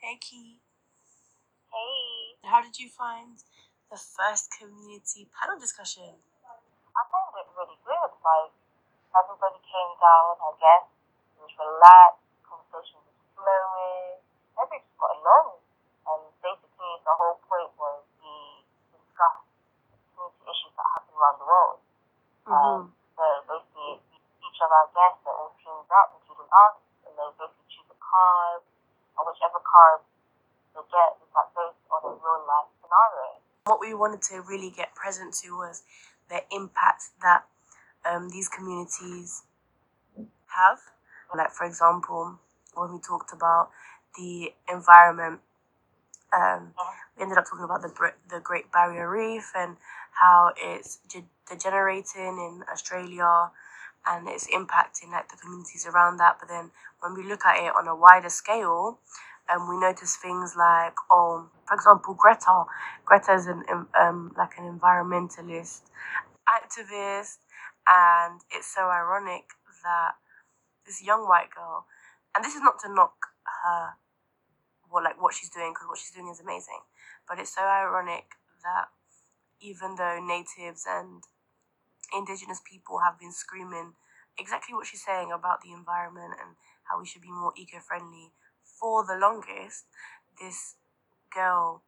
Hey Key, Hey, how did you find the first community panel discussion? I found it really good. Like, everybody came down, I guess. It was relaxed, conversation was flowing. Everybody got along. And basically, the whole point was we discussed community issues that happen around the world. Um, so basically, each of our guests are all teamed up, including us, and they basically choose a card, and whichever card they get is like based on a real life scenario. What we wanted to really get present to was the impact that um, these communities have. Like, for example, when we talked about the environment, um, we ended up talking about the the Great Barrier Reef and how it's de- degenerating in Australia and it's impacting like the communities around that. But then when we look at it on a wider scale, um, we notice things like, oh, for example, Greta. Greta is an um, like an environmentalist activist, and it's so ironic that this young white girl, and this is not to knock her, what like what she's doing, because what she's doing is amazing, but it's so ironic that even though natives and indigenous people have been screaming exactly what she's saying about the environment and how we should be more eco-friendly for the longest, this girl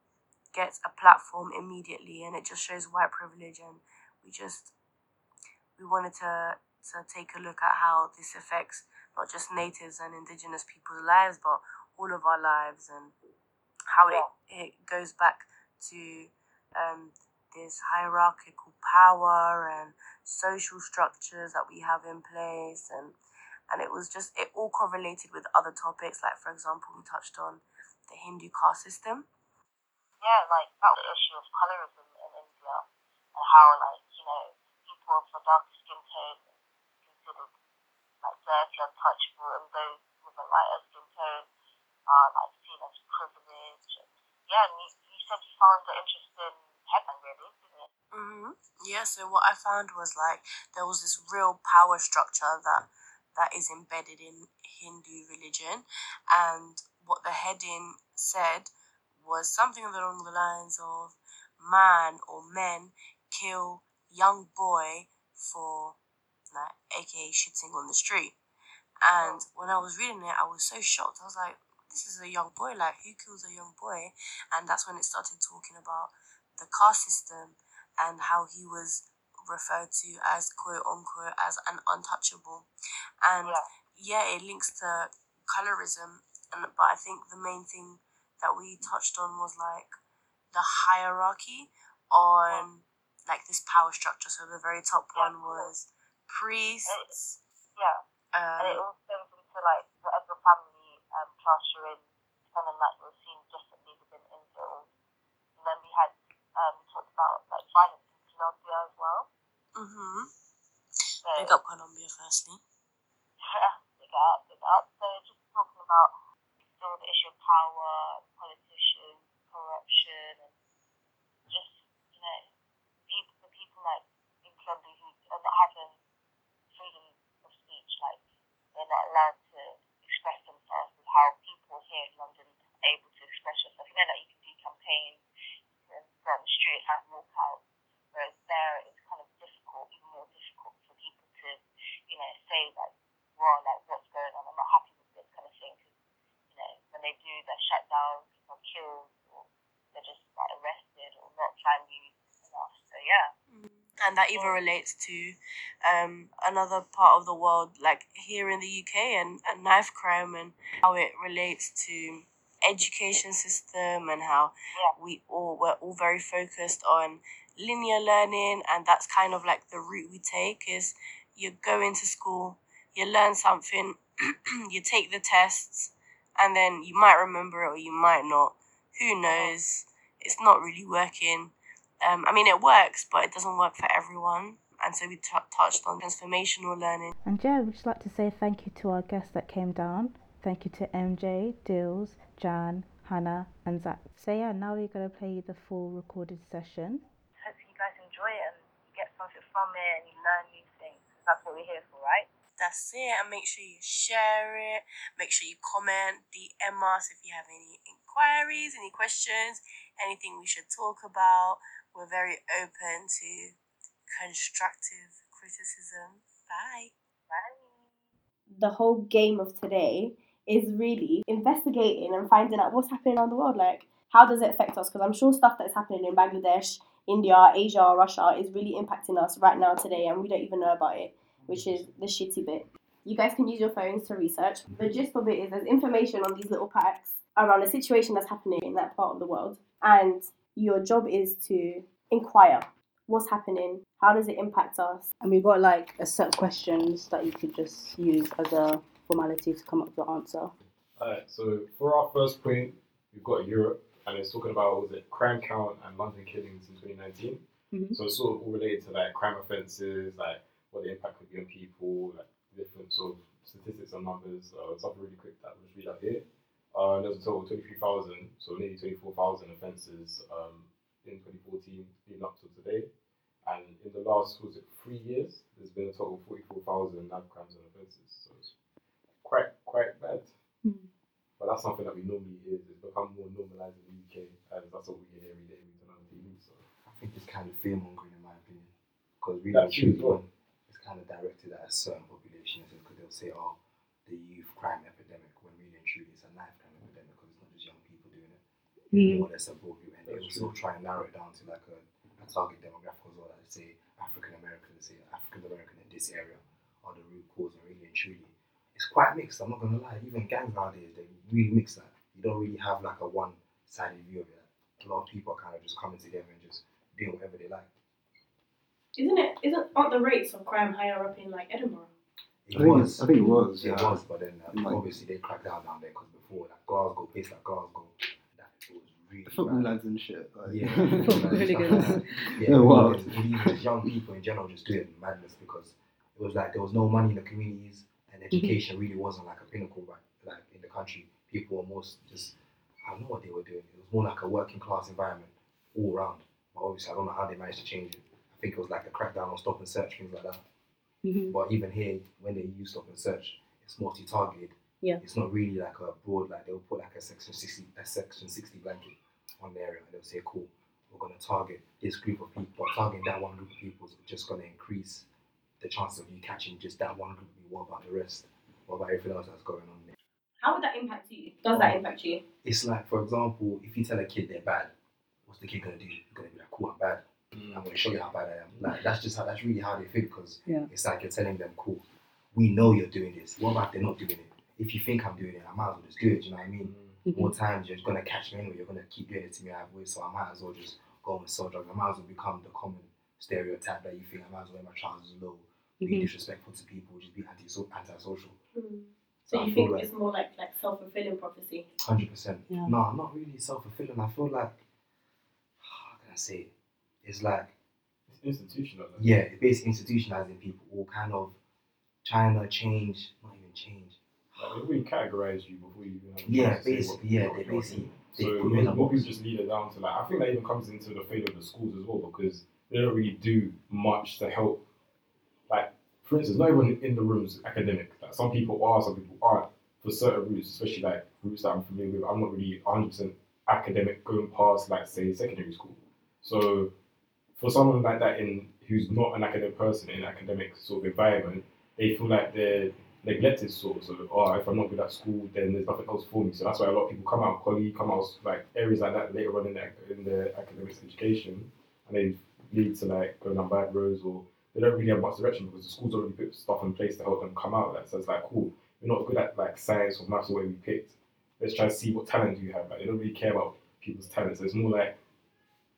gets a platform immediately, and it just shows white privilege, and we just we wanted to to take a look at how this affects not just natives and indigenous people's lives, but all of our lives, and how it, it goes back to um, this hierarchical power and social structures that we have in place, and and it was just it all correlated with other topics, like for example, we touched on the Hindu caste system. yeah, like about the issue of colorism in India and how like, you know, people of a darker skin tone considered like dirty, untouchable and those with a lighter skin tone are like seen as privilege. And, yeah, and you, you said you found it interesting headline really, didn't you? hmm Yeah, so what I found was like there was this real power structure that that is embedded in Hindu religion, and what the heading said was something along the lines of man or men kill young boy for like aka shitting on the street. And when I was reading it, I was so shocked. I was like, this is a young boy. Like, who kills a young boy? And that's when it started talking about the caste system and how he was referred to as quote unquote as an untouchable. And Yeah. yeah, it links to colorism. And but I think the main thing that we touched on was like the hierarchy on like this power structure. So the very top one was priests. Yeah. And it Um, all stems into like whatever family um, class you're in, and then like you're seen differently within India. And then we had um we talked about like violence in Colombia as well. mhm. So Big up Colombia, firstly. yeah, big up, big up. So just talking about still the issue of power, politicians, corruption, and just you know people, the people like in Colombia who are not having freedom of speech, like they're not allowed to express themselves, with how people here in London are able to express yourself. You know that you can do campaigns, you can go on the street, have walkouts, whereas there it's kind of difficult, even more difficult for people to, you know, say like, well, like what's going on, I'm not happy with this kind of thing, 'cause, you know, when they do, they're shut down, people are killed, or they're just like arrested or not valued enough. So yeah. And that even relates to um, another part of the world, like here in the UK, and, and knife crime, and how it relates to education system, and how we all we're all very focused on linear learning, and that's kind of like the route we take is you go into school, you learn something, you take the tests, and then you might remember it or you might not. Who knows? It's not really working. Um, I mean, it works, but it doesn't work for everyone. And so we t- touched on transformational learning. And yeah, we'd just like to say thank you to our guests that came down. Thank you to MJ, Dills, Jan, Hannah, and Zach. So yeah, now we're gonna play you the full recorded session. Hope you guys enjoy it and you get something from it and you learn new things. That's what we're here for, right? That's it. And make sure you share it. Make sure you comment, DM us if you have any inquiries, any questions, anything we should talk about. We're very open to constructive criticism. Bye. Bye. the whole game of today is really investigating and finding out what's happening around the world. Like, how does it affect us? Because I'm sure stuff that's happening in Bangladesh, India, Asia, Russia is really impacting us right now today, and we don't even know about it, which is the shitty bit. You guys can use your phones to research. The gist of it is there's information on these little packs around a situation that's happening in that part of the world, and your job is to inquire what's happening, how does it impact us, And we've got like a set of questions that you could just use as a formality to come up with the answer. Alright, so for our first point, we've got Europe, and it's talking about what was it crime count and London killings in 2019. Mhm. So it's sort of all related to like crime offences, like what the impact could be on people, like different sort of statistics and numbers. Uh, something really quick that was read up here. Uh, there's a total of 23,000, so nearly 24,000 offences um, in 2014 leading up to today. And in the last, was it three years, there's been a total of 44,000 knife crimes and offences. So it's quite quite bad. But that's something that we normally hear. It's become more normalised in the UK, as that's what we hear every day on TV. So I think it's kind of fear mongering in my opinion. Because really, That's and truly, kind of directed at a certain population. Because they'll say, oh, the youth crime epidemic, when really and truly it's a knife crime epidemic because it's not just young people doing it. Hmm. It's more or less a broad view. And they That's also try and narrow it down to like a, a target demographic as well. Like say African Americans, say African American in this area are the root cause. And really and truly, it's quite mixed. I'm not going to lie. Even gangs nowadays, they really mix that. You don't really have like a one sided view of it. A lot of people are kind of just coming together and just doing whatever they like. Isn't it? Isn't aren't the rates of crime higher up in like Edinburgh? It I was. it- I think it was, It was, but then um, Like- obviously they cracked down down there because before, like Glasgow, place like Glasgow, that it was really The football lads and shit. Like, Yeah, Hooligans. yeah, Yeah, wild. hooligans, and even just young people in general just doing madness because it was like there was no money in the communities and education really wasn't like a pinnacle right like in the country. People were most just I don't know what they were doing. It was more like a working class environment all around. But obviously I don't know how they managed to change it. I think it was like a crackdown on stop and search, things like that. Mhm. But even here, when they use stop and search, it's multi-targeted. Yeah. It's not really like a broad like they'll put like a section sixty a section sixty blanket on the area and they'll say, Cool, we're gonna target this group of people, but targeting that one group of people is just gonna increase the chance of you catching just that one group. Of people, what about the rest? What about everything else that's going on there? How would that impact you? Does that impact you? It's like, for example, if you tell a kid they're bad, what's the kid gonna do? He's gonna be like, Cool, I'm bad. I'm gonna show you how bad I am. Like that's just how that's really how they think because Yeah. it's like you're telling them, cool, we know you're doing this. What about they're not doing it? If you think I'm doing it, I might as well just do it. You know what I mean? Mhm. More times you're gonna catch me anyway. You're gonna keep doing it to me either way. So I might as well just go and sell drugs. I might as well become the common stereotype that you think I might as well wear my trousers low, be Mhm. disrespectful to people, just be anti antisocial. So I you feel think like- it's more like like self fulfilling prophecy? Hundred percent. No, I'm not really self fulfilling. I feel like how can I say it? It's like it's institutional. like. yeah, it's basically institutionalizing people or kind of trying to change, not even change. Like, really categorize you before you even have a Yeah, chance to say basically, yeah, they basically they So put you in a what people box. just lead it down to like I think that even comes into the fate of the schools as well because they don't really do much to help. Like for instance, not everyone in the rooms academic. Like some people are, some people aren't. For certain routes, especially like routes that I'm familiar with, I'm not really 100 percent academic going past like say secondary school. So for someone like that in who's not an academic person in an academic sort of environment, they feel like they're neglected sort of. So, oh, if I'm not good at school, then there's nothing else for me. So that's why a lot of people come out of college, come out like areas like that later on in their, in their academic education, and they lead to like going down bad roads or they don't really have much direction because the schools already put stuff in place to help them come out of that. So it's like, cool, you're not good at like science or maths or whatever you picked. Let's try to see what talent you have. Like they don't really care about people's talents. So it's more like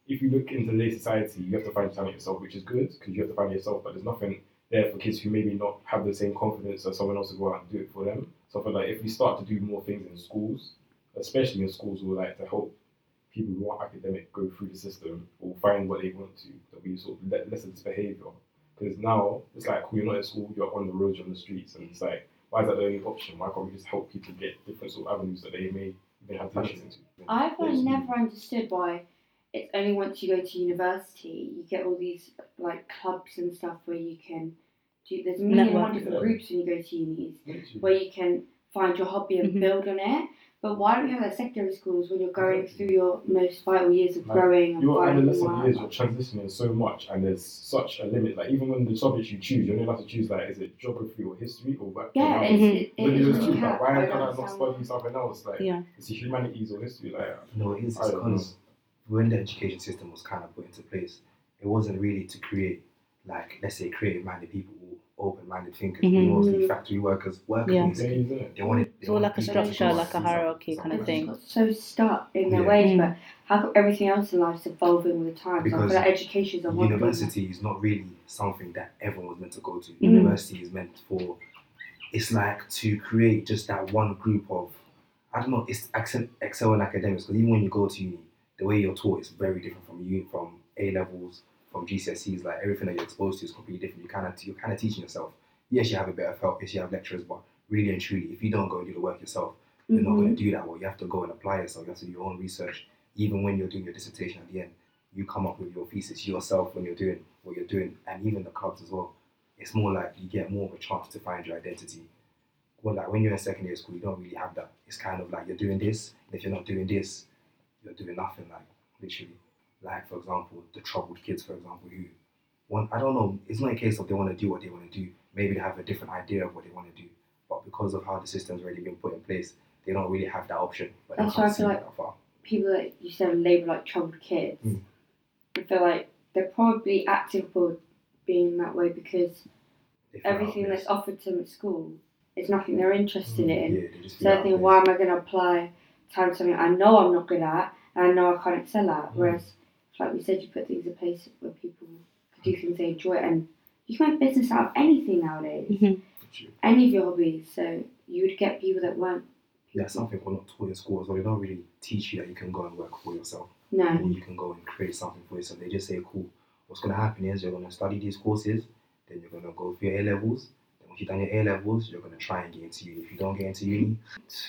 if you look into today's society, you have to find talent yourself, which is good because you have to find yourself. But there's nothing there for kids who maybe not have the same confidence as someone else to go out and do it for them. So I feel like if we start to do more things in schools, especially in schools who like to help people who aren't academic go through the system or find what they want to, that we sort of lessen this behaviour. Because now it's like, cool, you're not in school, you're on the roads, you're on the streets, and it's like, why is that the only option? Why can't we just help people get different sort of avenues that they may even have passion into? I've uh, never understood why it's only once you go to university you get all these like clubs and stuff where you can do there's a million and one Network. different Yeah. groups when you go to unis where you can find your hobby and Mhm. build on it. But why don't you have that secondary schools when you're going through your most vital years of Like, growing and Your finding adolescent what- years, you're transitioning so much, and there's such a limit. Like even when the subjects you choose, you're only allowed to choose like is it geography or history or what? Yeah, or it's, it, When it you really like, why I can I don't study something else? Like Yeah. it's a humanities or history. Like No, it is I don't because when the education system was kind of put into place, it wasn't really to create, like, let's say, creative minded people open minded thinkers, Mhm. mostly factory workers, workers Yeah. basically. isn't? They wanted, they It's all wanted like a structure, go like a hierarchy kind of thing. so stuck in their Yeah. ways, Mm. but how come everything else in life is evolving with the times? I Because feel like education is a one. University is not really something that everyone was meant to go to. Mm. University is meant for, it's like to create just that one group of, I don't know, it's excel, excel in academics because even when you go to uni, the way you're taught is very different from you from A levels, from GCSEs. Like everything that you're exposed to is completely different. You kind of you're kind of teaching yourself. Yes, you have a bit of help. Yes, you have lecturers, but really and truly, if you don't go and do the work yourself, you're not Mhm. going to do that well. You have to go and apply yourself. You have to do your own research. Even when you're doing your dissertation at the end, you come up with your thesis yourself when you're doing what you're doing, and even the clubs as well. It's more like you get more of a chance to find your identity. Well, like when you're in secondary school, you don't really have that. It's kind of like you're doing this, and if you're not doing this, you're doing nothing. Like literally, like for example, the troubled kids, for example, who want I don't know. It's not a case of they want to do what they want to do. Maybe they have a different idea of what they want to do, but because of how the system's already been put in place, they don't really have that option. But That's why I feel like- that far. people that you said label like troubled kids, Mm. I feel like they're probably acting for being that way because everything that's offered to them at school is nothing they're interested in. Yeah, they So I think, why am I going to apply time something I know I'm not good at and I know I can't excel at? Mm. Whereas, like we said, you put things in place where people can do things they enjoy, and you can make business out of anything nowadays, Mhm. any of your hobbies. So you would get people that weren't. Yeah, something we're not taught in school as well. They don't really teach you that you can go and work for yourself. No. or you can go and create something for yourself. They just say, cool, what's going to happen is you're going to study these courses, then you're going to go for your A levels. Then once you've done your A levels, you're going to try and get into uni. If you don't get into uni,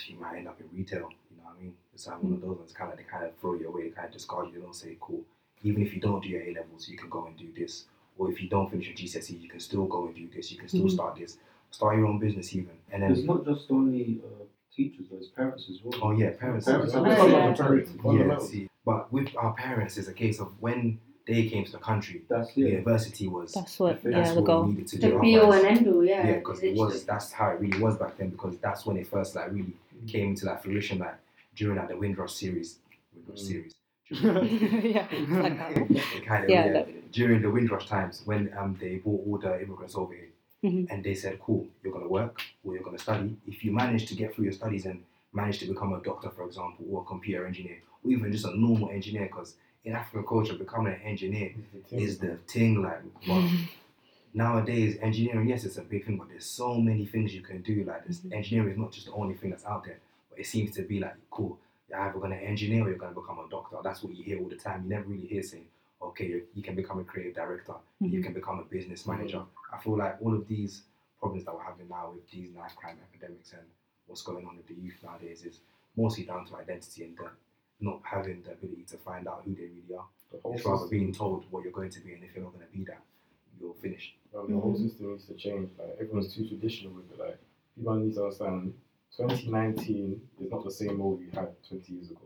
you might end up in retail. You know what I mean? It's like one of those ones, kind of they kind of throw you away, they kind of discard you. They don't say, cool, even if you don't do your A levels, you can go and do this. Or if you don't finish your GCSE, you can still go and do this. You can still Mhm. start this. Start your own business even. And then It's not just only uh, teachers, there's parents as well. oh yeah, parents. Parents Yeah, have it's to not say- like the parents, it's Yeah, see, but with our parents, it's a case of when they came to the country, That's the yeah. university was That's what, That's yeah, that's the what goal. we needed to The do. be all Otherwise- and end all, yeah. yeah, because it was that's how it really was back then. Because that's when it first like really Mm. came into like fruition, like during like the Windrush series, Windrush Mm. series. yeah, like that. Kind of, Yeah, yeah, that- during the Windrush times when um they brought all the immigrants over here, Mhm. and they said, "Cool, you're gonna work or you're gonna study. If you manage to get through your studies and manage to become a doctor, for example, or a computer engineer, or even just a normal engineer, because in African culture, becoming an engineer is the thing like but nowadays engineering yes it's a big thing but there's so many things you can do like this Mhm. engineering is not just the only thing that's out there but it seems to be like cool you're either going to engineer or you're going to become a doctor that's what you hear all the time you never really hear saying okay you, you can become a creative director you Mhm. can become a business manager i feel like all of these problems that we're having now with these knife crime epidemics and what's going on with the youth nowadays is mostly down to identity and the, not having the ability to find out who they really are The whole it's rather being told what you're going to be, and if you're not going to be that, you're finished. um, the whole system needs to change. Like everyone's too traditional with it. Like people need to understand. 2019 is not the same world you had 20 years ago.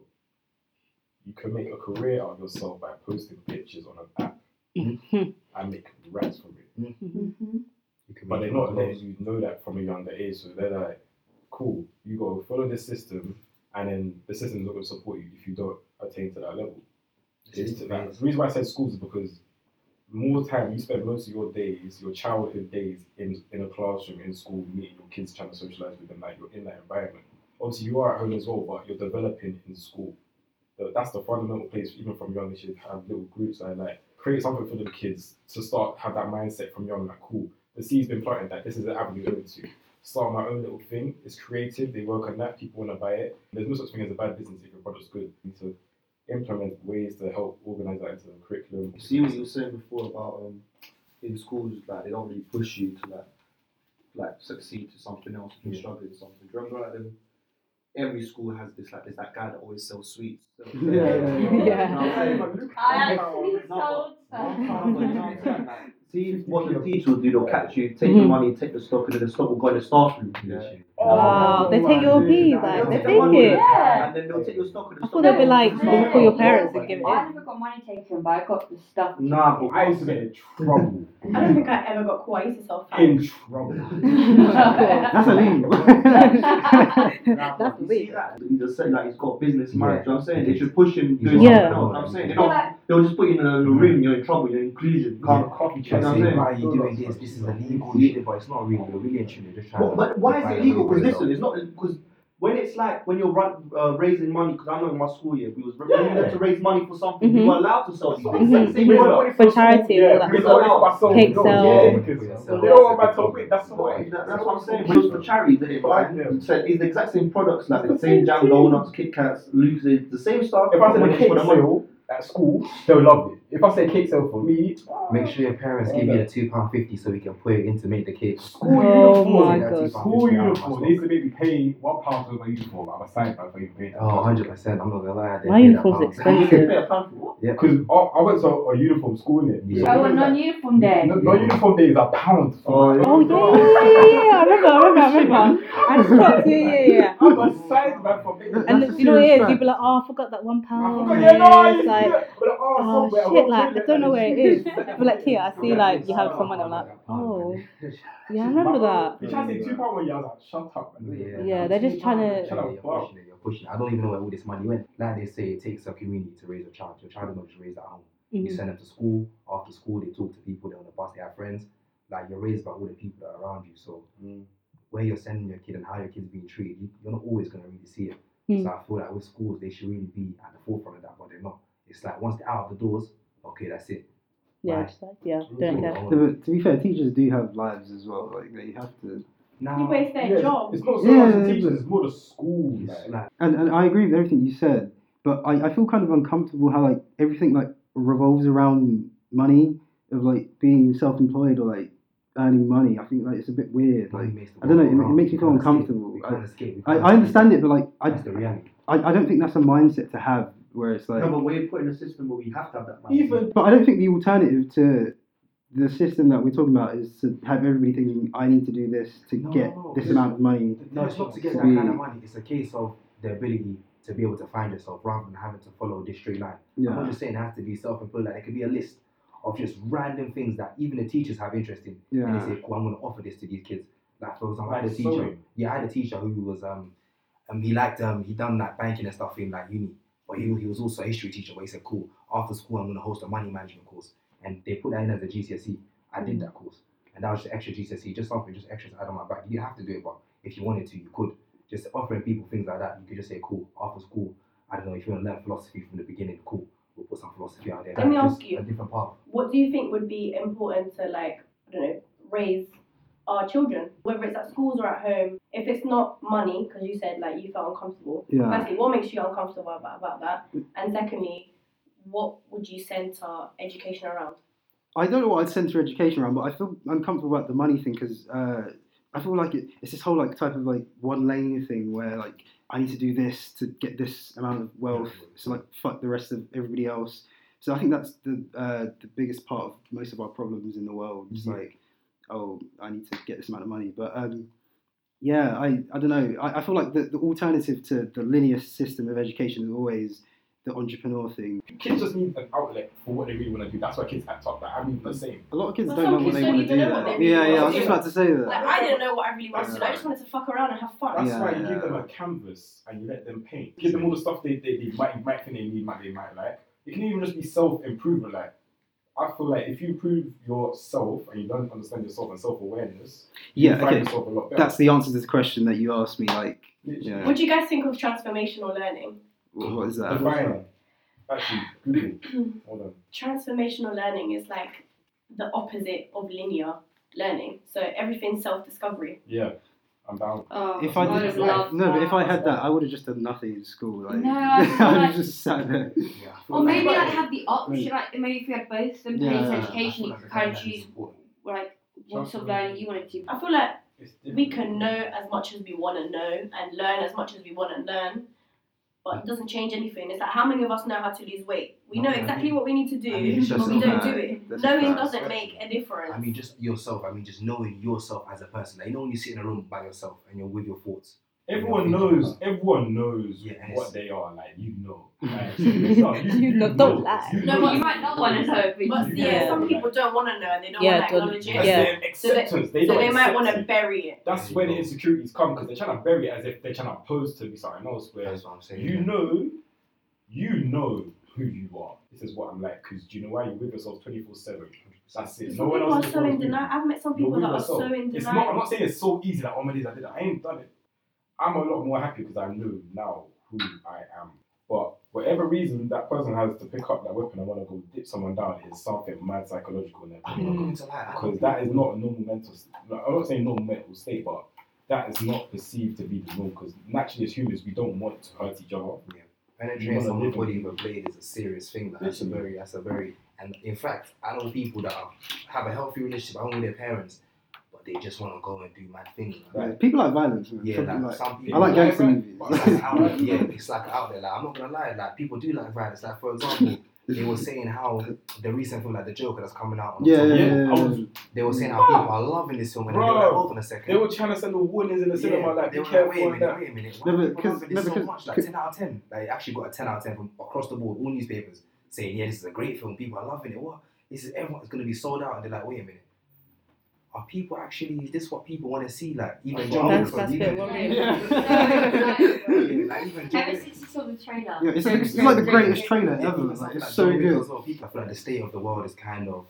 You can make a career out of yourself by posting pictures on an app Mhm. and make rents from it. Mhm. You can But they're not letting you know that from a younger age. So they're like, cool, you go follow this system, and then the system's not going to support you if you don't attain to that level. They need to- like, the reason why I said schools is because more time you spend most of your days, your childhood days, in in a classroom, in school, meeting your kids, trying to socialize with them, like you're in that environment. Obviously, you are at home as well, but you're developing in school. That's the fundamental place, even from young, they should have little groups and like create something for the kids to start have that mindset from young, like cool. The seed's been planted that this is the avenue going to. Start my own little thing. It's creative. They work on that. People want to buy it. There's no such thing as a bad business if your product's good. You need to implement ways to help organize that into the curriculum. You see what you were saying before about um, in schools, like they don't really push you to like like succeed to something else if you're Yeah. struggling with something. Do you remember like them every school has this like there's that guy that always sells sweets. So, Yeah, yeah, yeah. Yeah. What I'm saying? I No, actually sold some. no, but you know what I'm saying? Like, See what the teacher will do, they'll catch you, take the Mhm. money, take the stock, and then the stock will go in the staff room. Literally. Wow, they take your pee, like They'll take the take money, it. Yeah. And then they'll take your stock I thought they'd be like, No. call your parents and give it I never got money taken, but I got the stuff. Nah, but I used to get in trouble. I don't think I ever got caught. I used to sell. In trouble. That's illegal. Nah, That's but you see illegal. He's just saying like he's got business Yeah. mind. You know what I'm saying? They should push him doing Yeah. something else. I'm saying they Yeah, don't. Like- They'll just put you in a room. You're in trouble. You're in inclusion. You Can't can't. coffee Try chat. You know to say, saying? why are you doing this? This is illegal, you shit, but it's not really. They're really and truly just trying But, to. but why is it illegal? Because listen, it's not because when it's like when you're run, uh, raising money. Because I know in my school year we was when we had to raise money for something. We Mhm. were allowed to sell these things. Same Raise product. money For charity and yeah, all that. raise money for myself. Cake No, sell. yeah, because Yeah. They don't want my top that's the way. That- That's what I'm saying. It was for charity, didn't it? Right? Yeah. You said it's the exact same products, like the same jam donuts, Kit Kats, Lucid, the same stuff. If I said a cake for the money. sale at school, they'll love it. If I say cake sale for me, Make sure your parents give you a two pound fifty so we can put it in to make the cake. school Oh uniform. my Yeah, god. School uniform. They used to make me pay one pound for my uniform. I'm a side man for even paying. Oh, 100 percent. I'm not gonna lie. they My pay that uniform's pound. expensive. Pay a pound for what? Yeah, Because I, I went to a uniform school in it. Yeah. Oh, a non-uniform day. No, no uniform day is a pound. Oh, oh yeah, yeah, yeah, yeah, yeah. I remember, I remember, I remember. I stopped. Yeah, yeah, yeah. I'm a side man for making And That's a you know what it serious is? You'd be like, oh, I forgot that one I forgot, yeah, no, I It's used to like, do it. But, oh, oh somewhere, I shit, like I don't know where it is. But like here, I see like you have someone. I'm like, oh, yeah, I remember that. You try to say two pound one year, I like, shut up. Yeah. Yeah, they're just trying to. Shut up, you're pushing it, you're pushing it. I don't even know where all this money went. Like they say, it takes a community to raise a child. Your child is not just raised at home. You Mhm. send them to school. After school, they talk to people. They're on the bus. They have friends. Like you're raised by all the people that are around you. So where you're sending your kid and how your kid's being treated, you, you're not always gonna really see it. Mm. So I feel like with schools, they should really be at the forefront of that, but they're not. It's like once they're out of the doors, okay, that's it. Yeah, just like, yeah, don't care. No, but to be fair, teachers do have lives as well. Like they have to. Now, People, it's their Yeah, job. It's not so Yeah, much the teachers, it's more the school. it's Like, like And, and I agree with everything you said, but I, I feel kind of uncomfortable how like everything like revolves around money of like being self-employed or like earning money. I think like it's a bit weird. Like money makes the I don't know, it- it makes me feel uncomfortable. I- can't escape. We I, I understand it, but like I, That's the reality. I I don't think that's a mindset to have where it's like. No, but we're put in a system where we have to have that money. even But I don't think the alternative to the system that we're talking about is to have everybody thinking I need to do this to No, get no, this amount of money. No, it's not to get To that kind of money. It's a case of the ability to be able to find yourself rather than having to follow this straight line. I'm not just saying it has to be self-employed. Like it could be a list of just random things that even the teachers have interest in, Yeah. and they say, "Cool, I'm going to offer this to these kids." Like for example, I had a teacher. sewing. Yeah, I had a teacher who was um, um he liked um he done like banking and stuff in like uni, but he, he was also a history teacher. But he said, "Cool, after school I'm going to host a money management course," and they put that in as a GCSE. I did that course, and that was just extra GCSE, just something just extra to add on my back. You didn't have to do it, but if you wanted to, you could. Just offering people things like that, you could just say, "Cool, after school, I don't know if you want to learn philosophy from the beginning. Cool, we'll put some philosophy out there." Let me ask you. a different path. What do you think would be important to like I don't know raise our children, whether it's at schools or at home? If it's not money, because you said like you felt uncomfortable. Yeah. Firstly, what makes you uncomfortable about, about that? And secondly, what would you center education around? I don't know what I'd center education around, but I feel uncomfortable about the money thing because uh, I feel like it, it's this whole like type of like one lane thing where like I need to do this to get this amount of wealth, so like fuck the rest of everybody else. So I think that's the uh, the biggest part of most of our problems in the world. It's Yeah. like, oh, I need to get this amount of money, but um, yeah, I, I don't know. I, I feel like the, the alternative to the linear system of education is always the entrepreneur thing. kids just need an outlet for what they really want to do. That's why kids act up. Like I'm the same. A lot of kids Well, don't some know what they want to do. know what That. they really Yeah, yeah. I was just about to say that. Like I didn't know what I really wanted to do. I just wanted to fuck around and have fun. That's Yeah, why you give them a canvas and you let them paint. Give them all the stuff they, they, they might might think they need, might they might like. It can even just be self improvement. Like I feel like if you improve yourself and you don't understand yourself and self awareness, Yeah, you find okay. yourself a lot better. That's the answer to the question that you asked me. Like, Literally. yeah. What do you guys think of transformational learning? What, what is that? Define. Actually, Google. Hold on. Transformational learning is like the opposite of linear learning. So everything's self-discovery. Yeah, I'm down. Oh, If I would did, have loved no, but if I had that, I would have just done nothing in school. Like, No, I I would have just sat there. Yeah, Or maybe like- like have the option, like maybe if you had both of them, Yeah. pace I education, you I could kind of choose like what sort of learning you wanted to. I feel like we can know as much as we want to know and learn as much as we want to learn, but it doesn't change anything. It's like how many of us know how to lose weight? We No, know exactly what we need to do, I mean, but we don't do it. Knowing doesn't make a difference. I mean, just yourself. I mean, just knowing yourself as a person. Like, you know, when you sit in a room by yourself and you're with your thoughts. Everyone Yeah, knows. Everyone knows Yeah, and what they are. Like you know. Like, it's not- You know, don't lie. You No, know but you might not want to know, but but you yeah, Yeah. some people don't want to know and they don't Yeah, want to don't- acknowledge it. Yeah. their acceptance. they So don't they might want to bury it. That's There you where the insecurities come because they're trying to bury it as if they're trying to pose to be something else. Where That's what I'm saying. you know, you know who you are. This is what I'm like. Because do you know why you're with yourself 24 seven? That's it. No one people are else is so in supposed to be. denial. I've met some people that are so in denial. It's not. I'm not saying it's so easy that oh my days I did it. I ain't done it. I'm a lot more happy because I know now who I am. But whatever reason that person has to pick up that weapon and want to go dip someone down is something mad psychological in I'm not going to lie. Because that is not a normal mental. s- like, I'm not saying normal mental state, but that is not perceived to be the norm. Because naturally, as humans, we don't want to hurt each other. You penetrating someone's body with a blade is a serious thing. Like, that's a very, that's a very, and in fact, I know people that are, have a healthy relationship at home with their parents, they just want to go and do my thing. Like, Yeah, people like violence. Man. yeah, Some like, people like- some I people. like gangster movies. It's like out yeah, it's like out there. Like I'm not gonna lie, like people do like violence. Like for example, they were saying how the recent film, like the Joker, that's coming out. On Yeah, October, yeah, yeah, yeah, was. They were saying how people are loving this film, and then they were like, Bro, hold on a second. They were trying to send the warnings in the cinema, Yeah, like they be were like, wait a minute, that. wait a minute. No, Why but are people 'cause- no, this so because- much? Like 10 out of 10. Like, actually got a 10 out of 10 from across the board, all newspapers saying, yeah, this is a great film. People are loving it. What? This is everyone's going to be sold out. And they're like, wait a minute. Are people actually, is this what people want to see? Like, even That's John what That's, that's even, worrying. yeah, like, even John Ever since you saw the trailer. Yeah, it's, So it's, like the greatest trailer ever. even Like, it's like so John good. well. People, I feel like the state of the world is kind of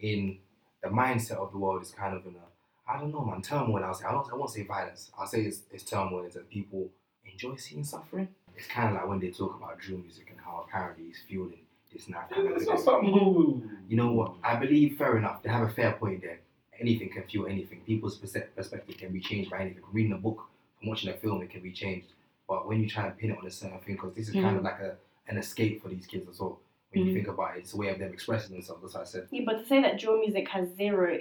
in, the mindset of the world is kind of in a, I don't know, man, turmoil. I'll say, I, don't, I won't say violence. I'll say it's, it's turmoil. It's that people enjoy seeing suffering. It's kind of like when they talk about drill music and how apparently it's fueling this now. kind It's not something. Ooh. You know what? I believe fair enough. They have a fair point there. Anything can fuel anything. People's perspective can be changed by anything. Reading a book, from watching a film, it can be changed. But when you try and pin it on a certain thing, because this is kind of mm. like a an escape for these kids as well. When you mm. think about it, it's a way of them expressing themselves. That's what I said. Yeah, but to say that drill music has zero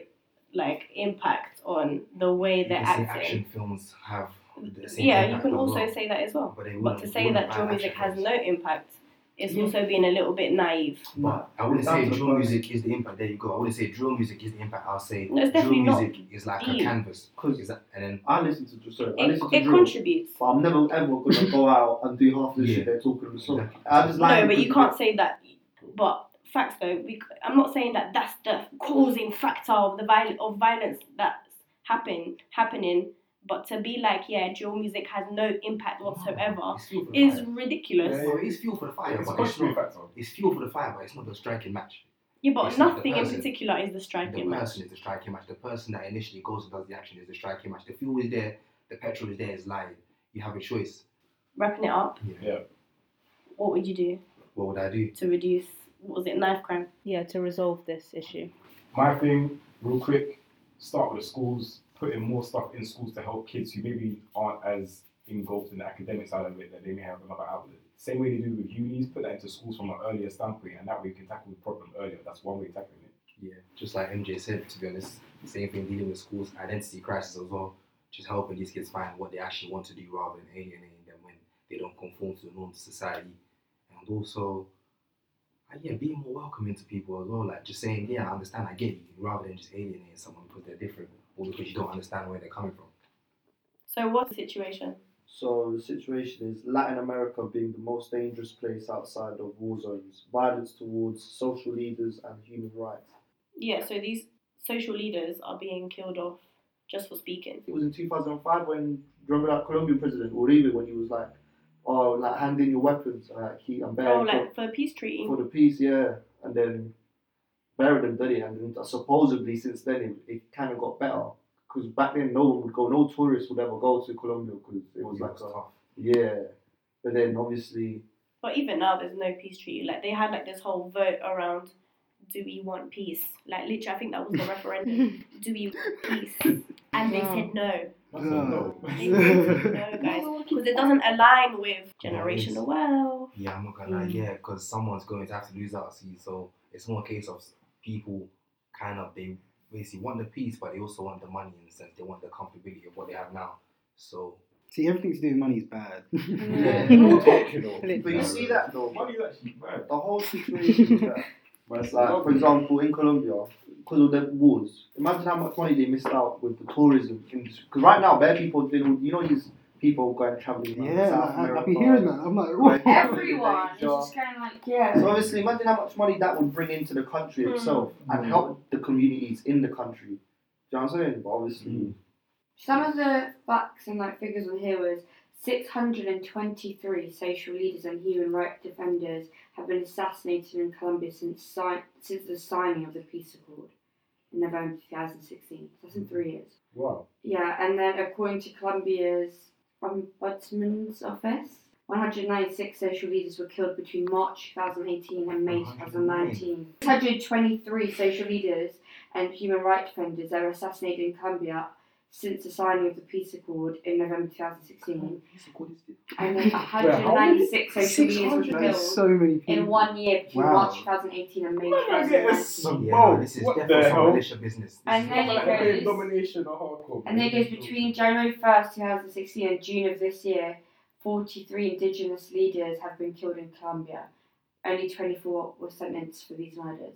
like impact on the way You they're acting. action films have the same Yeah, you can also well. say that as well. But, But to say that buy drill action music has no impact is Yeah. also being a little bit naive. But I wouldn't say the drill point. music is the impact. There you go. I wouldn't say drill music is the impact. I'll say No, it's drill music is like a canvas. canvas. 'Cause- Is that, and then I listen to sorry, I It, listen to it drill, contributes. but I'm never ever gonna go out and do half the Yeah. shit they're talking about. So Exactly. I just like No, but you can't say that. But facts though, we, I'm not saying that that's the causing factor of the viol- of violence that's happen happening. But to be like, yeah, drill music has no impact whatsoever It's fuel for the is fire. ridiculous. Well, it's fuel for the fire, It's a but it's cautionary not. factor. It's fuel for the fire, but it's not the striking match. Yeah, but It's not the nothing in particular is the The striking match. The person is the striking match. The person that initially goes and does the action is the striking match. The fuel is there, the petrol is there, is lying. You have a choice. Wrapping it up, Yeah. what would you do What would I do? to reduce? What was it, knife crime? Yeah, to resolve this issue. My thing, real quick, start with the schools, put in more stuff in schools to help kids who maybe aren't as engulfed in the academic side of it that they may have another outlet. Same way they do with unis, put that into schools from an earlier standpoint, and that way you can tackle the problem earlier. That's one way of tackling it. Yeah, just like MJ said, to be honest, same thing dealing with schools, identity crisis as well. Just helping these kids find what they actually want to do rather than alienating them when they don't conform to the norms of society. And also, uh, yeah, being more welcoming to people as well. Like just saying, yeah, I understand, I get you, rather than just alienating someone because they're different or because you don't understand where they're coming from. So what's the situation? So the situation is Latin America being the most dangerous place outside of war zones, violence towards social leaders and human rights. Yeah, so these social leaders are being killed off just for speaking. It was in 2005 when, remember that Colombian president, Uribe, when he was like, oh, like hand in your weapons, like, he, and Oh, bearing like for a peace treaty. for the peace, yeah. And then buried them, did it? And supposedly since then it, it kind of got better. Because back then no one would go, no tourists would ever go to Colombia because it was Yeah, like a, tough. yeah. But then obviously, But even now, there's no peace treaty. Like they had like this whole vote around, do we want peace? Like literally, I think that was the referendum. do we want peace? And they said no. That's a no. They voted no, guys, because it doesn't align with generational wealth. Yeah, I'm not gonna lie. Yeah, because someone's going to have to lose out. See, so it's more a case of people kind of they basically want the peace, but they also want the money in the sense they want the comfortability of what they have now. So See, everything to do with money is bad. Yeah. But you see that though, Money's actually bad. the whole situation is that. But it's Like, for example, in Colombia, because of the wars, imagine how much money they missed out with the tourism industry. Because right now, bare people, they you know, these people going traveling. around yeah, I, I, America. I've been hearing that. I'm like, what? Everyone is Asia. just going like, yeah. So obviously, imagine how much money that would bring into the country itself and help the communities in the country. Do you know what I'm saying? But obviously, Mm. Some of the facts and like figures on here was 623 social leaders and human rights defenders have been assassinated in Colombia since si- since the signing of the peace accord in November 2016. That's in three years. Wow. Yeah, and then according to Colombia's Ombudsman's office, 196 social leaders were killed between March 2018 and May 2019. 123 social leaders and human rights defenders that were assassinated in Colombia since the signing of the peace accord in November 2016. And then 196 social leaders were That is killed so many people. in one year between Wow. March 2018 and May Why am I getting 2019. some- yeah, Whoa, no, this is what definitely the some militia business. This And is then it goes- domination or hardcore. And then it goes between January 1st, 2016 and June of this year, 43 indigenous leaders have been killed in Colombia. Only 24 were sentenced for these murders.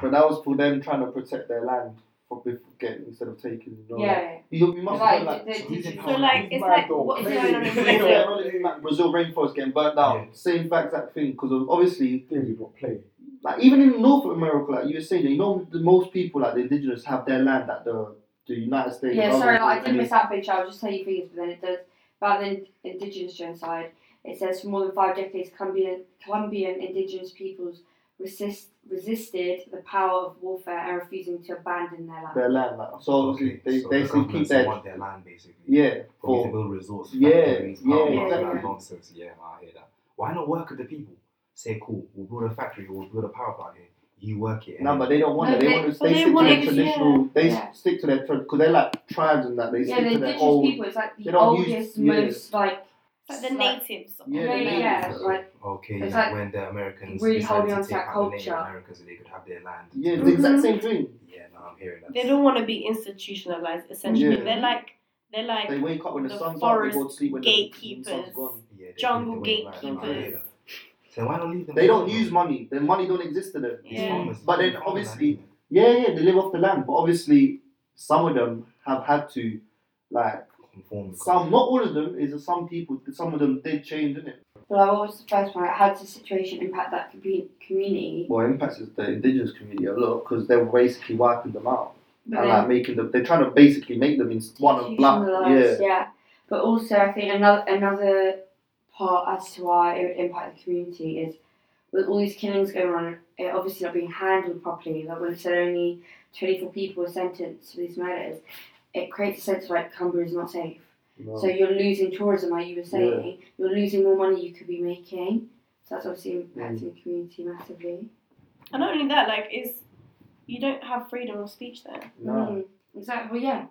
but that was for them trying to protect their land for before getting instead of taking. You know, Yeah. You, you must Like, have like. the- So who's the- So like it's like what's going on in Brazil? yeah, Brazil rainforest getting burnt down. Yeah. Same exact exact thing because obviously, They did not play. like even in North America, like you were saying, you know, the most people like the indigenous have their land at the the United States. Yeah, sorry, government, like, I did and miss that picture. I'll just tell you figures, but then it does. About the indigenous genocide, it says for more than five decades, Colombian, Colombian indigenous peoples resist, resisted the power of warfare and refusing to abandon their land. their land. Like, so obviously Okay, they so they the still keep their want their land basically. yeah For me to build resource Yeah, factories, yeah, power yeah, and that nonsense. Yeah, I hear that. Why not work with the people? Say, cool, we'll build a factory, we'll build a power plant here. You work it. no, but they don't want No, it. They, they- want to but they they stick to their it, traditional. They yeah. stick to their because they're like tribes and that. They yeah, stick the to their indigenous old. people, it's like they the don't use- oldest, yeah. most like. Like the like- natives. Yeah, Yeah, the yeah, like Okay, It's like like when the Americans really decided holding to on to take that out the Native culture. Americans so they could have their land. Yeah, it's the exact Mhm. same thing. Yeah, no, I'm hearing that. They don't want to be institutionalized. Essentially, Yeah. they're like they're like They wake up when the, the sun's out, they go forest to sleep when the, when the sun's gatekeepers. gone. Yeah, they jungle they won't like- I hear gatekeepers. So why don't leave them? They don't use money. Their money don't exist to them. Yeah. But then obviously- Yeah, yeah, they live off the land, but obviously some of them have had to, like, Conform some, not all of them, is that some people, some of them did change, innit? But like, what was the first one? How does the situation impact that commu- community? Well, it impacts the indigenous community a lot because they're basically wiping them out But and then- like making them. They're trying to basically make them in one of black. Yeah, yeah. But also, I think another another part as to why it would impact the community is with all these killings going on, it obviously not being handled properly. Like when it said only 24 people were sentenced for these murders, it creates a sense of like Colombia is not safe. No. So you're losing tourism, like you were saying. You're losing more money you could be making. So that's obviously impacting the community massively. And not only that, like is you don't have freedom of speech there. no. Mm, exactly. Well, yeah.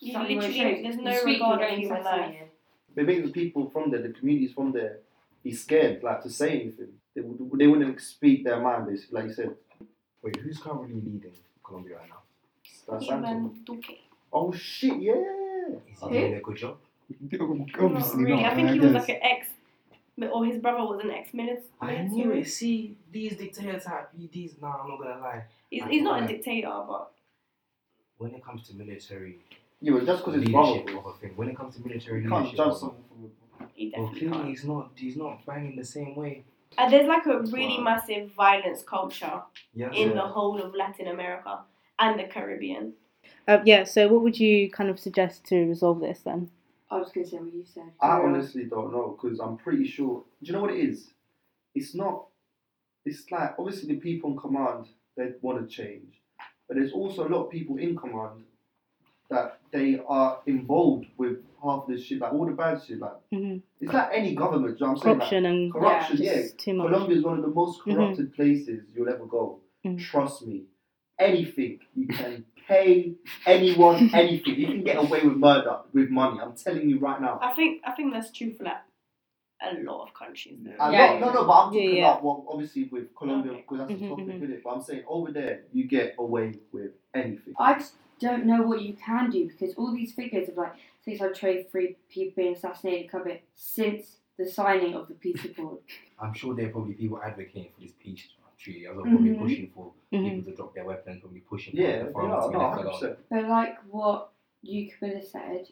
You Something literally there's no speak, regard you're of getting human life. assassinated. They make the people from there, the communities from there, be scared, like to say anything. They would, they wouldn't speak their mind, basically, like you said. Wait, who's currently leading Colombia right now? That's Santos. Duque. Oh shit, yeah. Is he doing a good job? Obviously not really. not. I think he was like an ex, or his brother was an ex-minister. I knew it. See, these dictator type, these. Nah, I'm not gonna lie. He's, he's not a dictator, but When it comes to military Yeah, but just because it's wrong, leadership of a thing, when it comes to military you can't leadership, judge of someone from he well, clearly can't. he's not. He's not banging the same way. And there's like a really Wow. massive violence culture Yeah. in yeah. the whole of Latin America and the Caribbean. Uh, yeah, so what would you kind of suggest to resolve this then? I was going to say what you said. I Yeah. honestly don't know because I'm pretty sure. Do you know what it is? It's not. It's like obviously the people in command they want to change, but there's also a lot of people in command that they are involved with half this shit, like all the bad shit. Like hmm it's like any government. do you know what I'm saying? Like, Corruption and corruption, just yeah. too much. Colombia is one of the most Mhm. corrupted places you'll ever go. Mm. Trust me. Anything you can pay anyone anything. You can get away with murder with money. I'm telling you right now. I think I think that's true for like a lot of countries. though. A Yeah, lot, no, no, but I'm talking yeah. about well, obviously with Colombia Okay. because that's the Mhm, topic, mhm. isn't it? But I'm saying over there you get away with anything. I just don't know what you can do because all these figures of like 600 trade free people being assassinated come in since the signing of the peace accord. I'm sure there are probably people advocating for this peace treaty. as well, probably Mhm. pushing for Mhm. people to drop their weapons, probably pushing Yeah, for they the farmers are. to be No, left 100. But like what you could have said,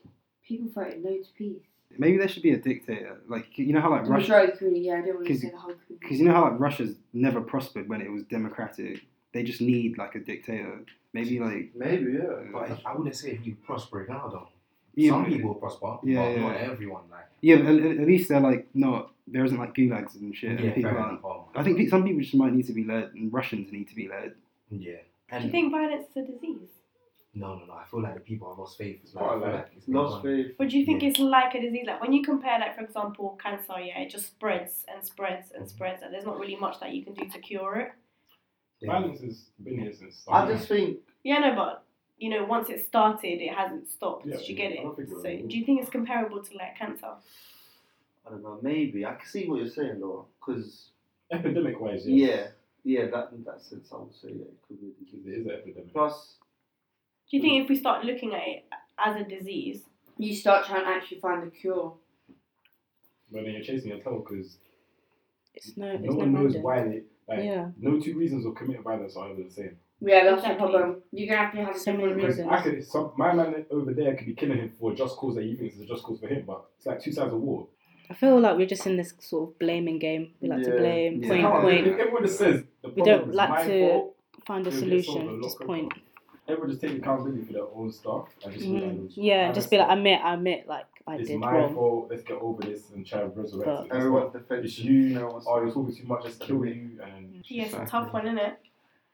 people voted no to peace. Maybe there should be a dictator. Like you know how like The Russia, majority community, yeah, I don't want to 'Cause- say the whole community. because you know how like Russia's never prospered when it was democratic. They just need like a dictator. Maybe like Maybe, yeah. But I- I wouldn't say if you prosper now, though. yeah, Some people prosper, Yeah, but yeah. not everyone. Like, yeah. At, at least they're like not there isn't like gulags and shit. and yeah, people aren't. I think some people just might need to be led, and Russians need to be led. Yeah. Do you think violence is a disease? no, no, no. I feel like the people have lost faith as well. Oh, like, like Lost faith. But do you think Yeah. it's like a disease? Like when you compare, like for example, cancer, yeah, it just spreads and spreads and mm-hmm. spreads, and there's not really much that you can do to cure it. Yeah. Violence has been here since. I just think Yeah, no, but you know, once it started, it hasn't stopped. Yeah, Did you get it? don't think it So, do you think it's comparable to like cancer? I don't know. Maybe I can see what you're saying though, because epidemic wise, yeah, yes. yeah, that in that sense I would say yeah, it could be a It disease. is an epidemic. Plus, Do you think if we start looking at it as a disease, you start trying to actually find the cure. But then you're chasing your tail because It's no, it's no no, one knows mandate. why they like. Yeah. No two reasons of committing violence are ever the same. Yeah, that's Exactly. the problem. You're gonna have to have So different many reasons. I could, some, my man over there could be killing him for a just cause that you think is a just cause for him, but it's like two sides of war. I feel like we're just in this sort of blaming game. We like to blame, Yeah. point, Come on, point. Everyone just says the We don't is like my to fault, find a it'll get solved a solution. Just point. everyone just take accountability for their own stuff and just Mhm. realize, Yeah, "Ah, just be like, that's- admit, I admit, like I didn't. it's did my wrong. fault. Let's get over this and try and resurrect But- it. It's everyone's defensive. It's you. everyone's- Oh, you're talking too much. Let's kill you. And yeah, it's a tough one, isn't it?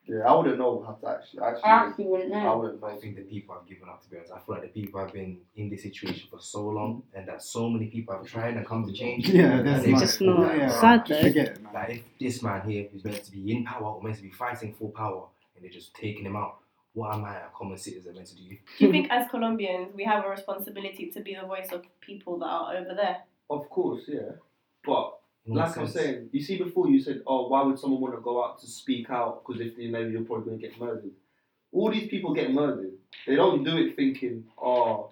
Yeah, I wouldn't know how to actually. I Actually, actually wouldn't know. I wouldn't know. I think the people have given up to be honest. I feel like the people have been in this situation for so long and that so many people have tried and come to change. Yeah, that's they It's just not like, yeah. sad "Oh, though. It. Like if this man here who's meant to be in power or meant to be fighting for power and they're just taking him out, what am I a common citizen meant to do? Do you think as Colombians we have a responsibility to be the voice of people that are over there? Of course, yeah. But In what like I'm saying, you see, before you said, "Oh, why would someone want to go out to speak out? Because if they know you're probably going to get murdered." All these people get murdered. They don't do it thinking, "Oh,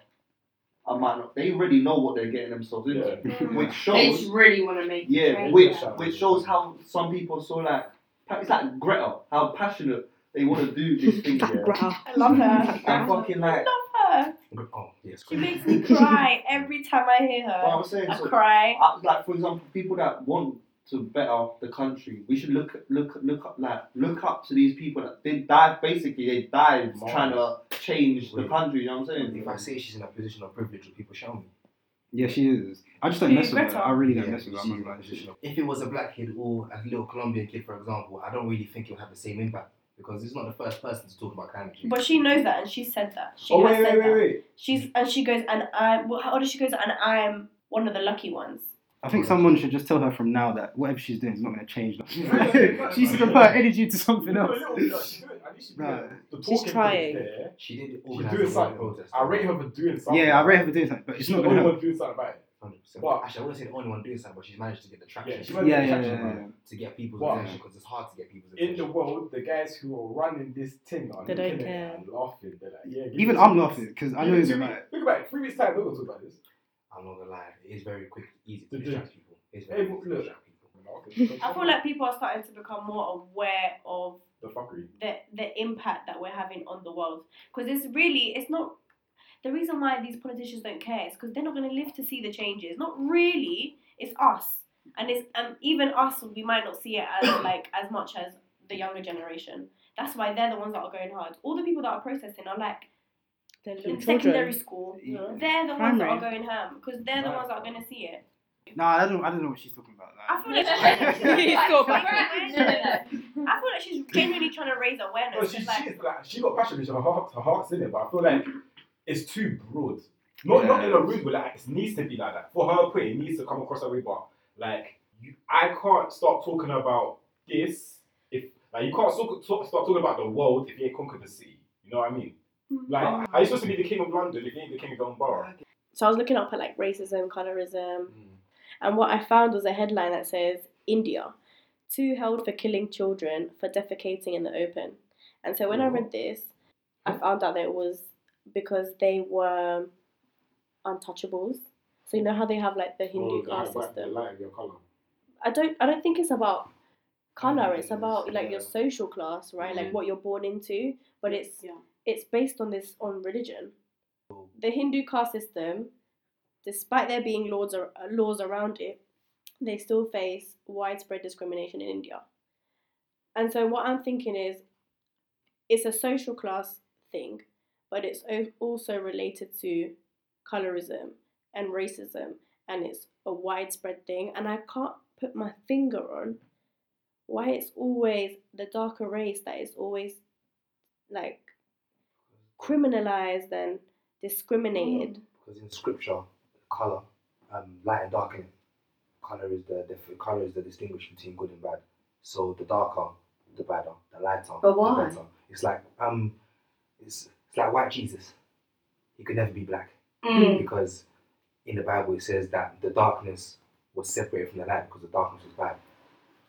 I might not." They already know what they're getting themselves into, yeah, which They shows, just really want to make yeah, change. which yeah. which shows how some people are so like, it's like Greta, how passionate they want to do this thing. Yeah. I love her. And fucking I like, love her. Oh, yes. She makes me cry every time I hear what her. I'm saying, I so cry. uh, like for example, people that want to better the country, we should look look look up like look up to these people that they died basically they died Martyrs. trying to change the country. You know what I'm saying? If I say she's in a position of privilege, will people show me? Yeah, she is. I just don't Who, mess with her. I really don't Yeah, mess with her. I'm in a not position like, If it was a black kid or a little Colombian kid, for example, I don't really think it would have the same impact because he's not the first person to talk about climate change. But she knows that and she said that. She Oh has wait, wait, wait, that. wait. She's and she goes and I well, how does she goes and I'm one of the lucky ones. I think someone should just tell her from now that whatever she's doing is not going to change. Yeah. she should put her energy to something else. no, no, she's doing- at least she's doing No. the She's talking trying. points there. She did She's organize doing a something. protest. I rate her for doing something. Yeah, I rate her for doing something, but She's not going to one doing something about it. 100%. But- Actually, I wouldn't say the only one doing something, but she's managed to get the traction. Yeah, she Yeah, managed yeah, to yeah, get traction, yeah, man. yeah. to get people's But- attention because it's hard to get people's In the world, the guys who are running this thing are They don't care. and laughing. They're like, yeah. Even I'm laughing because I know it's two that like, Think about it. Three weeks time, we're gonna talk about this. I'm not gonna lie, it is very quick, easy to To do. distract people. It's Hey, very easy to look. distract people. I feel like people are starting to become more aware of the fuckery. the the impact that we're having on the world because it's really it's not the reason why these politicians don't care is because they're not going to live to see the changes not really it's us and it's and even us we might not see it as like as much as the younger generation that's why they're the ones that are going hard all the people that are protesting are like in little secondary school Yeah. they're the ones that are going ham because they're the ones that are going to see it nah, I don't, I don't know what she's talking about. I feel like she's, He's still back. no, no, no. I feel like she's genuinely trying to raise awareness. No, she, It's like, she's like, she got passion, her heart, her heart's in it, but I feel like it's too broad. Not not in a rude way, like it needs to be like that. For her point, it needs to come across that way, but like you, I can't start talking about this if like you can't start, start talking about the world if you ain't conquered the city. You know what I mean? Like, are you supposed to be the king of London if you ain't the king of Dunbar? So I was looking up at like racism, colorism, Mm. And what I found was a headline that says India, two held for killing children for defecating in the open. And so when I read this, I found out that it was because they were untouchables. So you know how they have like the Hindu Oh, caste light- the system. light of your colour. I don't I don't think it's about color. Mm, It's about like your social class, right? Like Mhm. what you're born into. But it's Yeah. it's based on this on religion. The Hindu caste system, despite there being laws uh, laws around it, they still face widespread discrimination in India. And so what I'm thinking is, it's a social class thing, but it's also related to colorism and racism, and it's a widespread thing. And I can't put my finger on why it's always the darker race that is always like criminalized and discriminated. Because in scripture, color, um, light and dark in. Color is the, the color is the distinguish between good and bad. So the darker, the badder. The lighter, But why? the better. It's like um, it's it's like white Jesus. He could never be black Mm. because in the Bible it says that the darkness was separated from the light because the darkness was bad.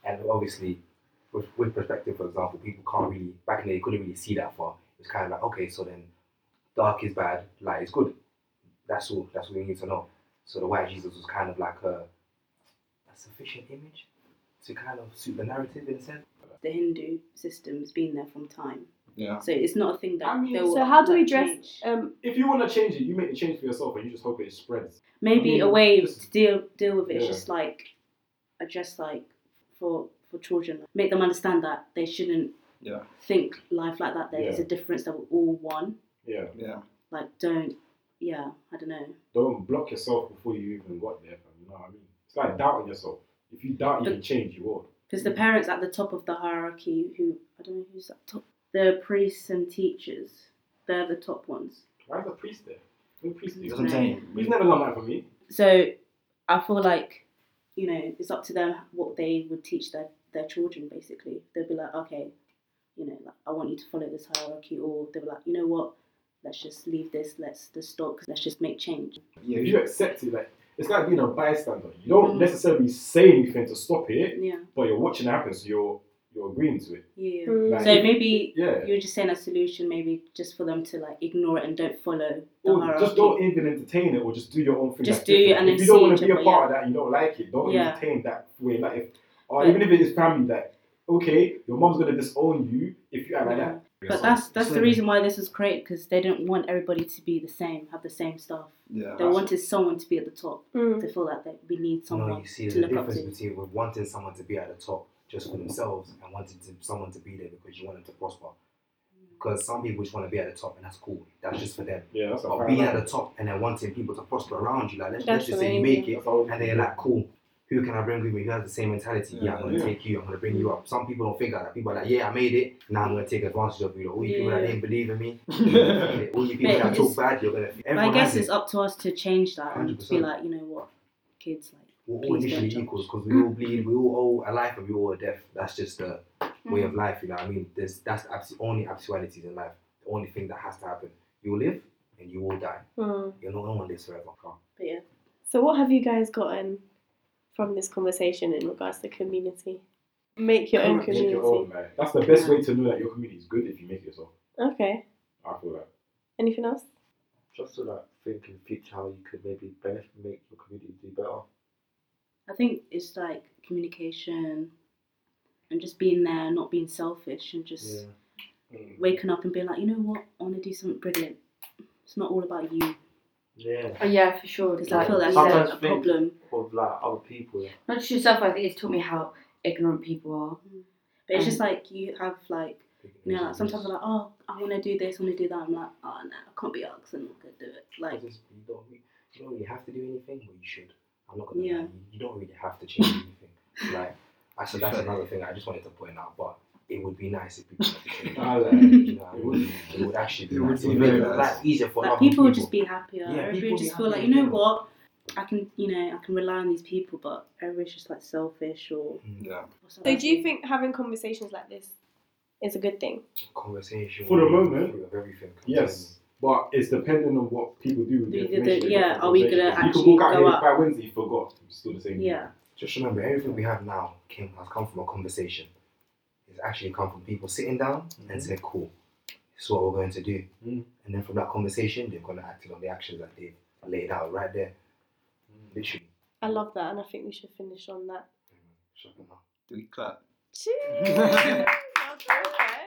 And obviously, with, with perspective, for example, people can't really back in the day couldn't really see that far. It's kind of like okay, so then dark is bad, light is good. That's all. That's what we need to know. So the white Jesus was kind of like a, a sufficient image to kind of suit the narrative in a sense. The Hindu system's been there from time. Yeah. So it's not a thing that I mean, So how do we dress? change. Um, If you want to change it, you make the change for yourself and you just hope it spreads. Maybe I mean, a way just- to deal deal with it is Yeah. just like address like for for children, make them understand that they shouldn't Yeah. think life like that. There is Yeah. a difference that we're all one. Yeah. Yeah. Like don't yeah, I don't know. Don't block yourself before you even got there, fam. You know what I mean? It's like doubting yourself. If you doubt you But- can change, you will. Because the parents at the top of the hierarchy, who I don't know who's at top, the priests and teachers, they're the top ones. Why is the priest there? Who's the priest That's what I'm saying. He's never done that for me. So I feel like, you know, it's up to them what they would teach their, their children basically. They'll be like, okay, you know, like, I want you to follow this hierarchy, or they'll be like, you know what, let's just leave this, let's just stop, let's just make change. Yeah. If you accept it, like it's like being a bystander. You don't Mm. necessarily say anything to stop it, Yeah, but you're watching it happen, so you're you're agreeing to it. yeah. Mm. Like, So maybe yeah. you're just saying a solution, maybe just for them to like ignore it and don't follow the Or hierarchy. just don't even entertain it, or just do your own thing. Just that's do it different. and if then you don't want to be a part yeah. of that, you don't like it. Don't Yeah. entertain that way. Like if, or But- even if it is family, that okay, your mom's gonna disown you if you act like that. But that's that's the reason why this is created because they don't want everybody to be the same, have the same stuff. Yeah. They wanted someone to be at the top. mm. They feel like that we need someone No, you see, to there's a look up difference to. between with wanting someone to be at the top just for themselves and wanting to, someone to be there because you want them to prosper. Because some people just want to be at the top and that's cool. That's just for them. Yeah, that's a But being line. at the top and then wanting people to prosper around you, like let's, let's just say you make it and they're like, cool. Who can I bring with me? Who has the same mentality? Yeah, I'm gonna Yeah. take you. I'm gonna bring you up. Some people don't think like that. People are like, yeah, I made it. Now I'm gonna take advantage of you. All you people that didn't believe in me, all you people But that talk bad, you're gonna. But I guess it's it. up to us to change that and to be like, you know what, kids like. We're all please don't initially equals because we all bleed, we all owe a life and we all owe a death. That's just the way Mm. of life, you know what I mean? There's that's the abs- only actualities in life. The only thing that has to happen. You will live and you will die. Mm. You're not no one lives forever. But yeah. So what have you guys gotten from this conversation in regards to community? Make your own community. your own, man. That's the best way to know that your community is good if you make it yourself. Okay. I feel that. Anything else? Just to like think in future how you could maybe benefit, make your community do better. I think it's like communication and just being there, not being selfish, and just waking up and being like, you know what, I want to do something brilliant. It's not all about you. Yeah. Oh, yeah, for sure. Because Like, I feel that's sometimes a, a problem. Of like other people. not just yourself, I think it's taught me how ignorant people are. But it's Um, just like you have like, you know, like sometimes I'm like, oh, I want to do this, I want to do that. I'm like, oh no, I can't be asked, I'm not gonna do it. Like, you don't, you don't really have to do anything, but you should. I'm not gonna Yeah. lie, you, you don't really have to change anything. Like, actually, that's another thing I just wanted to point out. But it would be nice if people had to change. I like you know, it would, it would actually be It would nice. be would make very life nice. easier for like other people would just be happier. Yeah, everybody people would just feel like, you know general. what, I can, you know, I can rely on these people, but everybody's just like selfish or. Mm. Yeah. So do you think having conversations like this is a good thing? conversation For the moment, with everything. Yes. But it's dependent on what people do with the Do the- information. they yeah, got are we from gonna conversation. actually You can walk out go here up? by Wednesday, you forgot. It's still the same. Yeah. Just remember, everything we have now came has come from a conversation. It's actually come from people sitting down and saying, "Cool, this is what we're going to do," Mm. and then from that conversation, they're going to act on the actions that they've laid out right there. Literally. I love that, and I think we should finish on that. Shocking, huh? Do we clap? Cheers! That was perfect.